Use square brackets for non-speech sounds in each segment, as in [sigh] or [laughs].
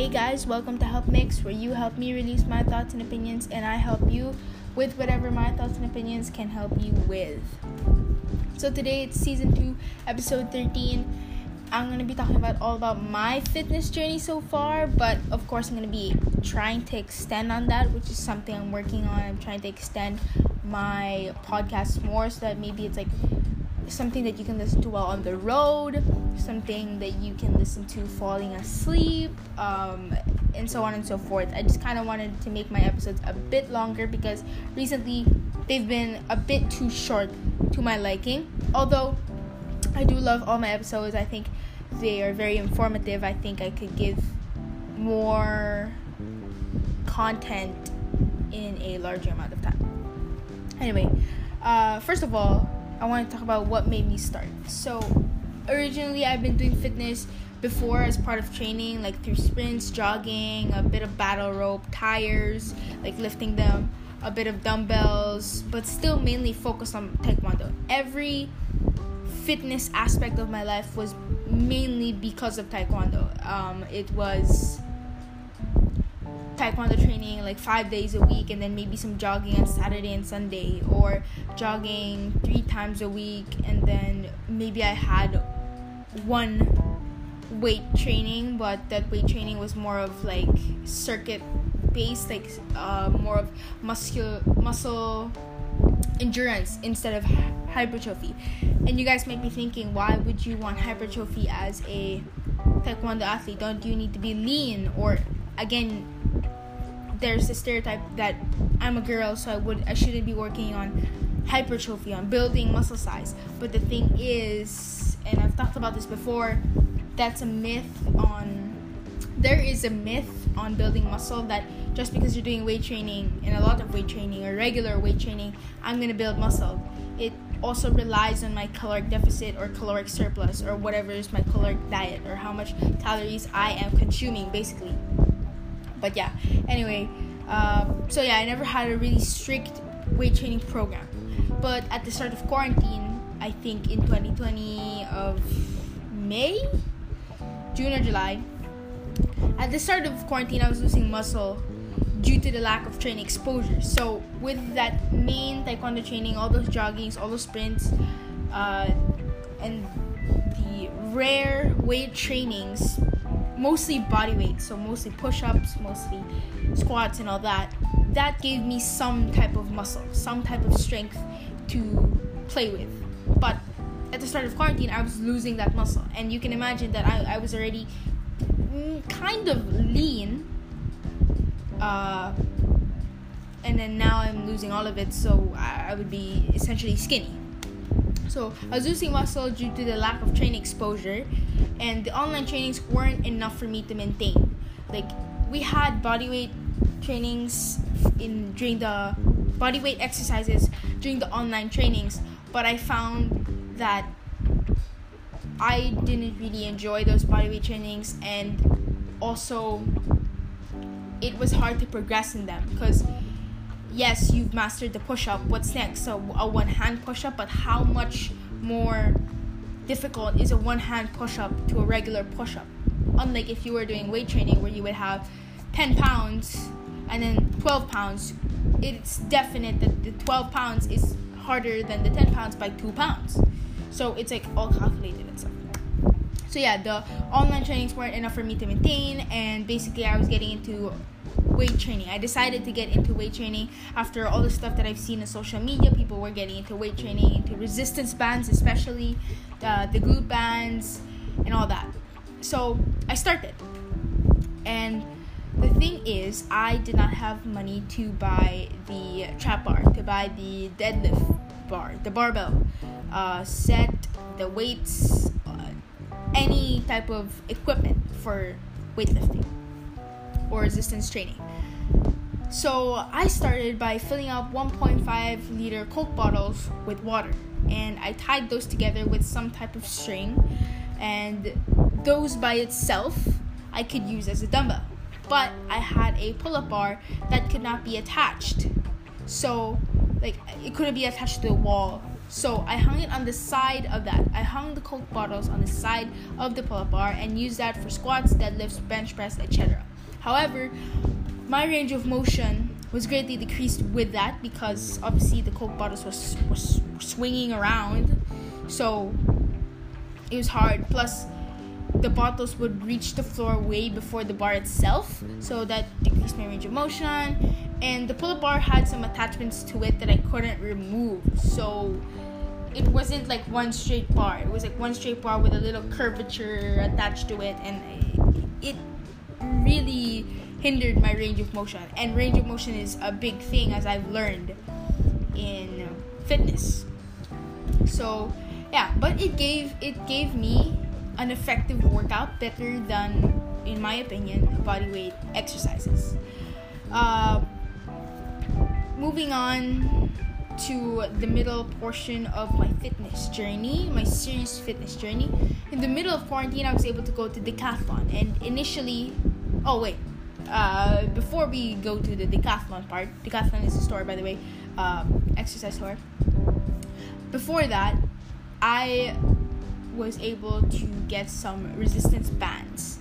Hey guys, welcome to Help Mix, where you help me release my thoughts and opinions, and I help you with whatever my thoughts and opinions can help you with. So today it's season 2, episode 13. I'm going to be talking about all about my fitness journey so far, but of course I'm going to be trying to extend on that, which is something I'm working on. I'm trying to extend my podcast more so that maybe it's like something that you can listen to while on the road, something that you can listen to falling asleep, um, and so on and so forth. I just kind of wanted to make my episodes a bit longer because recently they've been a bit too short to my liking. Although I do love all my episodes, I think they are very informative. I think I could give more content in a larger amount of time. Anyway, uh, first of all, I want to talk about what made me start. So, originally, I've been doing fitness before as part of training, like through sprints, jogging, a bit of battle rope, tires, like lifting them, a bit of dumbbells, but still mainly focused on taekwondo. Every fitness aspect of my life was mainly because of taekwondo. Um, it was taekwondo training like five days a week and then maybe some jogging on Saturday and Sunday or jogging three times a week and then maybe I had one weight training but that weight training was more of like circuit based like uh, more of muscle muscle endurance instead of hypertrophy. And you guys might be thinking why would you want hypertrophy as a taekwondo athlete? Don't you need to be lean? Or again there's a stereotype that I'm a girl, so I would I shouldn't be working on hypertrophy, on building muscle size. But the thing is, and I've talked about this before, that's a myth on there is a myth on building muscle that just because you're doing weight training and a lot of weight training or regular weight training, I'm gonna build muscle. It also relies on my caloric deficit or caloric surplus or whatever is my caloric diet or how much calories I am consuming basically but yeah anyway um, so yeah i never had a really strict weight training program. But at the start of quarantine i think in 2020 of may june or july at the start of quarantine i was losing muscle due to the lack of training exposure. So with that main taekwondo training all those joggings all those sprints uh, and the rare weight trainings mostly body weight, so mostly push ups, mostly squats, and all that. That gave me some type of muscle, some type of strength to play with. But at the start of quarantine, I was losing that muscle, and you can imagine that I, I was already mm, kind of lean. Uh, and then now I'm losing all of it, so I, I would be essentially skinny. So I was losing muscle due to the lack of training exposure, and the online trainings weren't enough for me to maintain. Like we had bodyweight trainings in during the bodyweight exercises during the online trainings, but I found that I didn't really enjoy those bodyweight trainings, and also it was hard to progress in them because yes, you've mastered the push up. What's next? So a one hand push up, but how much more difficult is a one hand push up to a regular push up? Unlike if you were doing weight training where you would have 10 pounds and then 12 pounds, it's definite that the 12 pounds is harder than the 10 pounds by 2 pounds. So it's like all calculated and stuff. So yeah, the online trainings weren't enough for me to maintain, and basically I was getting into weight training. I decided to get into weight training after all the stuff that I've seen on social media. People were getting into weight training, into resistance bands, especially uh, the glute bands and all that. So I started. And the thing is, I did not have money to buy the trap bar, to buy the deadlift bar, the barbell uh, set, the weights, uh, any type of equipment for weightlifting or resistance training. So I started by filling up 1.5 liter Coke bottles with water, and I tied those together with some type of string, and those by itself I could use as a dumbbell. But I had a pull-up bar that could not be attached, so like it couldn't be attached to the wall. So I hung it on the side of that. I hung the Coke bottles on the side of the pull-up bar and used that for squats, deadlifts, bench press, etc. However, my range of motion was greatly decreased with that because obviously the Coke bottles was, was swinging around. So it was hard. Plus, the bottles would reach the floor way before the bar itself, so that decreased my range of motion. And the pull-up bar had some attachments to it that I couldn't remove, so it wasn't like one straight bar. It was like one straight bar with a little curvature attached to it, and it really hindered my range of motion. And range of motion is a big thing, as I've learned in fitness. So yeah, but it gave it gave me an effective workout better than, in my opinion, body weight exercises. Uh, moving on to the middle portion of my fitness journey, my serious fitness journey. In the middle of quarantine, I was able to go to decathlon, and initially, oh wait, uh, before we go to the decathlon part, decathlon is a store, by the way, uh, exercise store. Before that, I was able to get some resistance bands.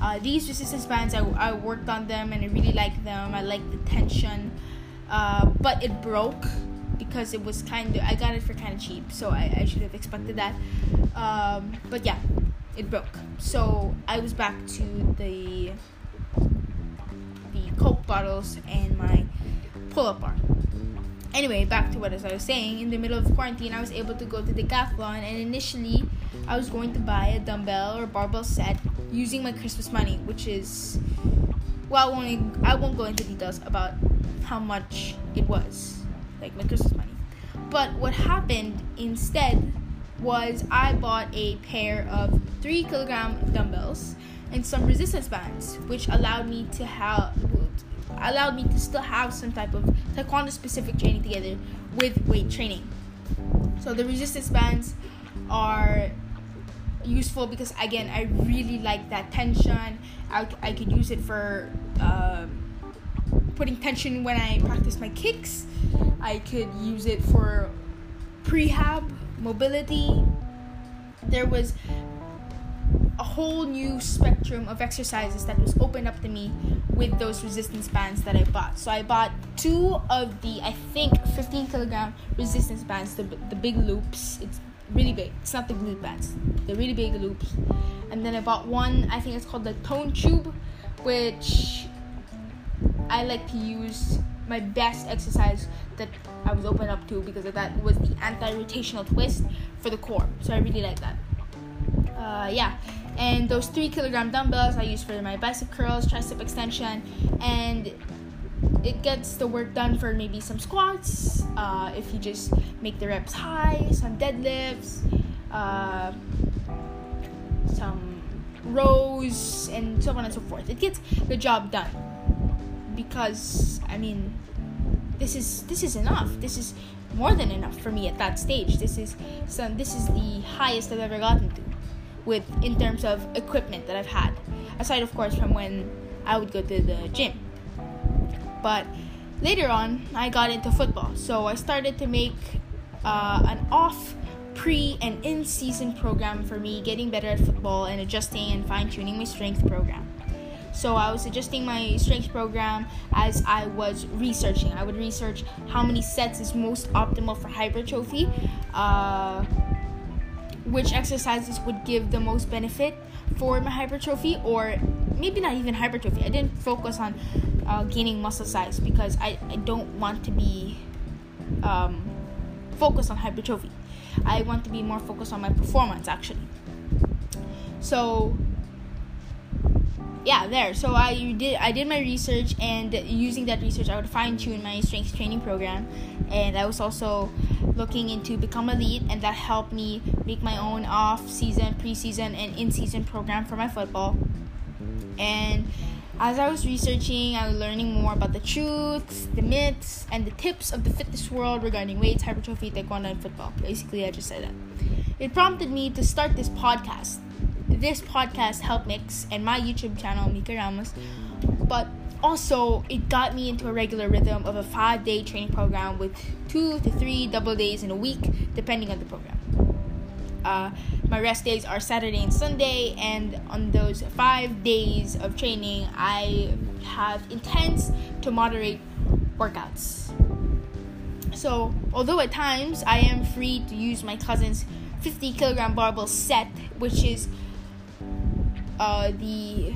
Uh, these resistance bands, I, I worked on them and I really like them. I like the tension, uh, but it broke because it was kind of I got it for kind of cheap, so I, I should have expected that. Um, but yeah, it broke. So I was back to the bottles and my pull-up bar. Anyway, back to what I was saying. In the middle of quarantine, I was able to go to the Decathlon, and initially, I was going to buy a dumbbell or barbell set using my Christmas money, which is well, I won't I won't go into details about how much it was like my Christmas money. But what happened instead was I bought a pair of three kilogram dumbbells and some resistance bands, which allowed me to have allowed me to still have some type of taekwondo specific training together with weight training. So the resistance bands are useful because again I really like that tension. I, I could use it for uh, putting tension when I practice my kicks. I could use it for prehab, mobility. There was a whole new spectrum of exercises that was opened up to me with those resistance bands that I bought. So I bought two of the I think 15 kilogram resistance bands, the the big loops. It's really big. It's not the glute bands. The really big loops. And then I bought one. I think it's called the tone tube, which I like to use my best exercise that I was open up to because of that was the anti-rotational twist for the core. So I really like that. Uh, yeah, and those three kilogram dumbbells I use for my bicep curls, tricep extension, and it gets the work done for maybe some squats. Uh, if you just make the reps high, some deadlifts, uh, some rows, and so on and so forth. It gets the job done because I mean this is this is enough. This is more than enough for me at that stage. This is some this is the highest I've ever gotten to with in terms of equipment that I've had. Aside of course from when I would go to the gym. But later on I got into football. So I started to make uh, an off pre and in season program for me getting better at football and adjusting and fine tuning my strength program. So I was adjusting my strength program as I was researching. I would research how many sets is most optimal for hypertrophy, uh, which exercises would give the most benefit for my hypertrophy, or maybe not even hypertrophy. I didn't focus on uh, gaining muscle size because I, I don't want to be um, focused on hypertrophy. I want to be more focused on my performance actually. So yeah, there. So I did I did my research and using that research I would fine tune my strength training program and I was also looking into become elite and that helped me make my own off season, preseason and in season program for my football. And as I was researching, I was learning more about the truths, the myths, and the tips of the fitness world regarding weights, hypertrophy, taekwondo, and football. Basically, I just said that. It prompted me to start this podcast this podcast Help Mix and my YouTube channel, Mika Ramos. But also, it got me into a regular rhythm of a five day training program with two to three double days in a week, depending on the program. Uh, my rest days are Saturday and Sunday, and on those five days of training, I have intense to moderate workouts. So, although at times I am free to use my cousin's 50 kilogram barbell set, which is uh, the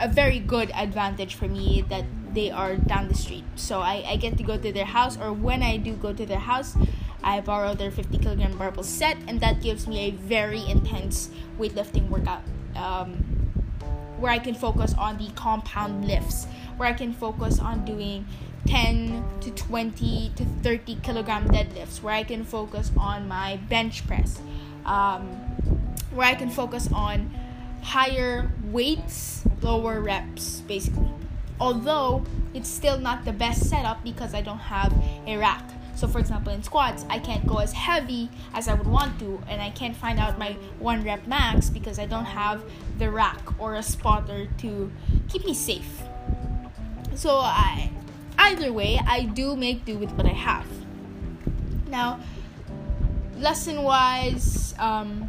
a very good advantage for me that they are down the street. So I, I get to go to their house, or when I do go to their house, I borrow their 50 kilogram barbell set, and that gives me a very intense weightlifting workout um, where I can focus on the compound lifts, where I can focus on doing 10 to 20 to 30 kilogram deadlifts, where I can focus on my bench press, um, where I can focus on higher weights, lower reps, basically. Although it's still not the best setup because I don't have a rack. So, for example, in squats, I can't go as heavy as I would want to, and I can't find out my one rep max because I don't have the rack or a spotter to keep me safe. So, I, either way, I do make do with what I have. Now, lesson wise, um,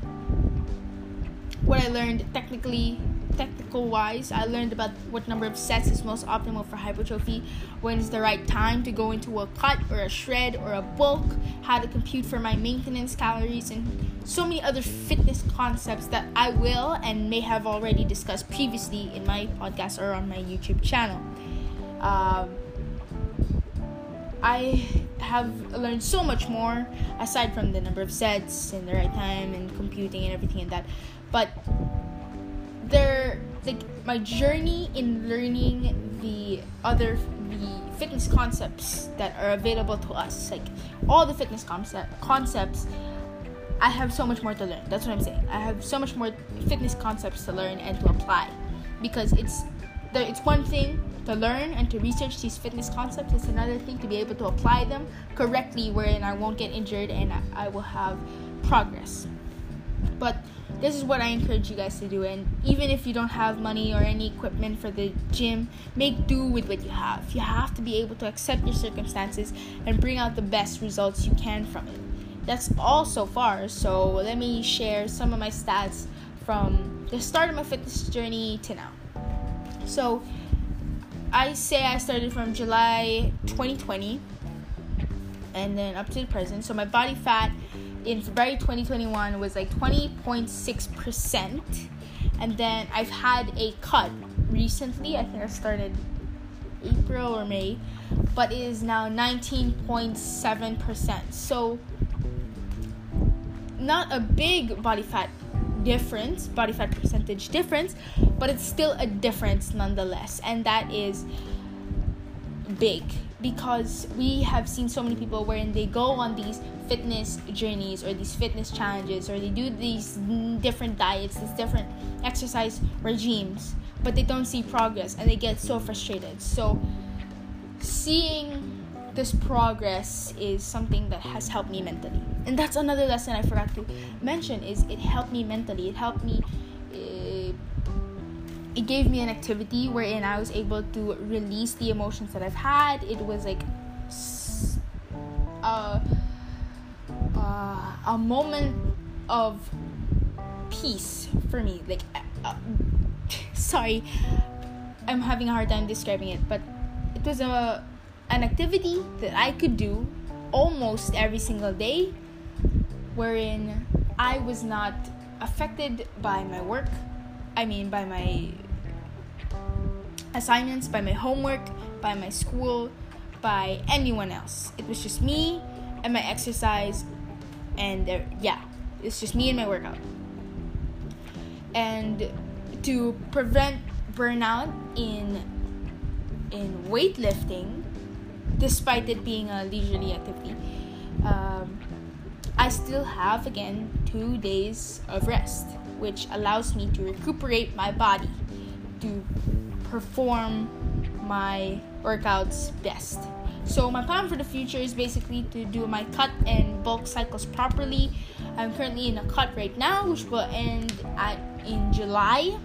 what I learned technically technical wise, I learned about what number of sets is most optimal for hypertrophy, when is the right time to go into a cut or a shred or a bulk, how to compute for my maintenance calories, and so many other fitness concepts that I will and may have already discussed previously in my podcast or on my YouTube channel. Um, I have learned so much more aside from the number of sets and the right time and computing and everything and that. But there like my journey in learning the other the fitness concepts that are available to us like all the fitness concept concepts i have so much more to learn. That's what i'm saying. I have so much more fitness concepts to learn and to apply because it's it's one thing to learn and to research these fitness concepts. It's another thing to be able to apply them correctly wherein i won't get injured and i, I will have progress. But this is what I encourage you guys to do. And even if you don't have money or any equipment for the gym, make do with what you have. You have to be able to accept your circumstances and bring out the best results you can from it. That's all so far. So let me share some of my stats from the start of my fitness journey to now. So I say I started from July 2020 and then up to the present. So my body fat in February 2021 was like 20.6%. And then I've had a cut recently. I think I started April or May, but it is now 19.7%. So, not a big body fat difference, body fat percentage difference, but it's still a difference nonetheless. And that is big because we have seen so many people wherein they go on these fitness journeys or these fitness challenges or they do these different diets, these different exercise regimes, but they don't see progress and they get so frustrated. So seeing this progress is something that has helped me mentally. And that's another lesson I forgot to mention is it helped me mentally. It helped me uh, it gave me an activity wherein I was able to release the emotions that I've had. It was like uh, uh, a moment of peace for me. Like, uh, uh, [laughs] sorry, I'm having a hard time describing it, but it was a an activity that I could do almost every single day, wherein I was not affected by my work. I mean, by my assignments, by my homework, by my school, by anyone else. It was just me and my exercise, and there, yeah, it's just me and my workout. And to prevent burnout in in weightlifting, despite it being a leisurely activity, um, I still have again two days of rest, which allows me to recuperate my body to perform my workouts best. So my plan for the future is basically to do my cut and bulk cycles properly. I'm currently in a cut right now, which will end at in July,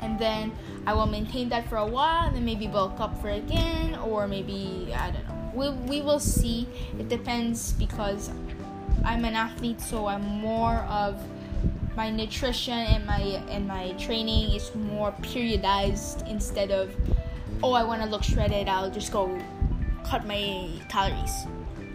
and then I will maintain that for a while, and then maybe bulk up for again, or maybe I don't know. We we will see. It depends because I'm an athlete, so I'm more of my nutrition and my and my training is more periodized instead of oh I want to look shredded I'll just go cut my calories.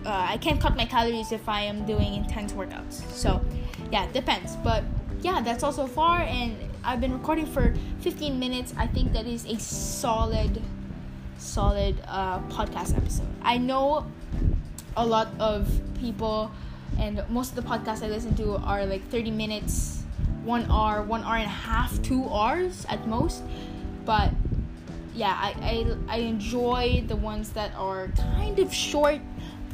Uh, I can't cut my calories if I am doing intense workouts. So yeah, it depends. But yeah, that's all so far and I've been recording for 15 minutes. I think that is a solid solid uh, podcast episode. I know a lot of people and most of the podcasts I listen to are like 30 minutes, one hour, one hour and a half, two hours at most. But yeah, I, I, I enjoy the ones that are kind of short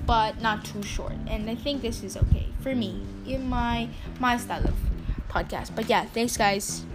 but not too short. And I think this is okay for me in my my style of podcast. But yeah, thanks guys.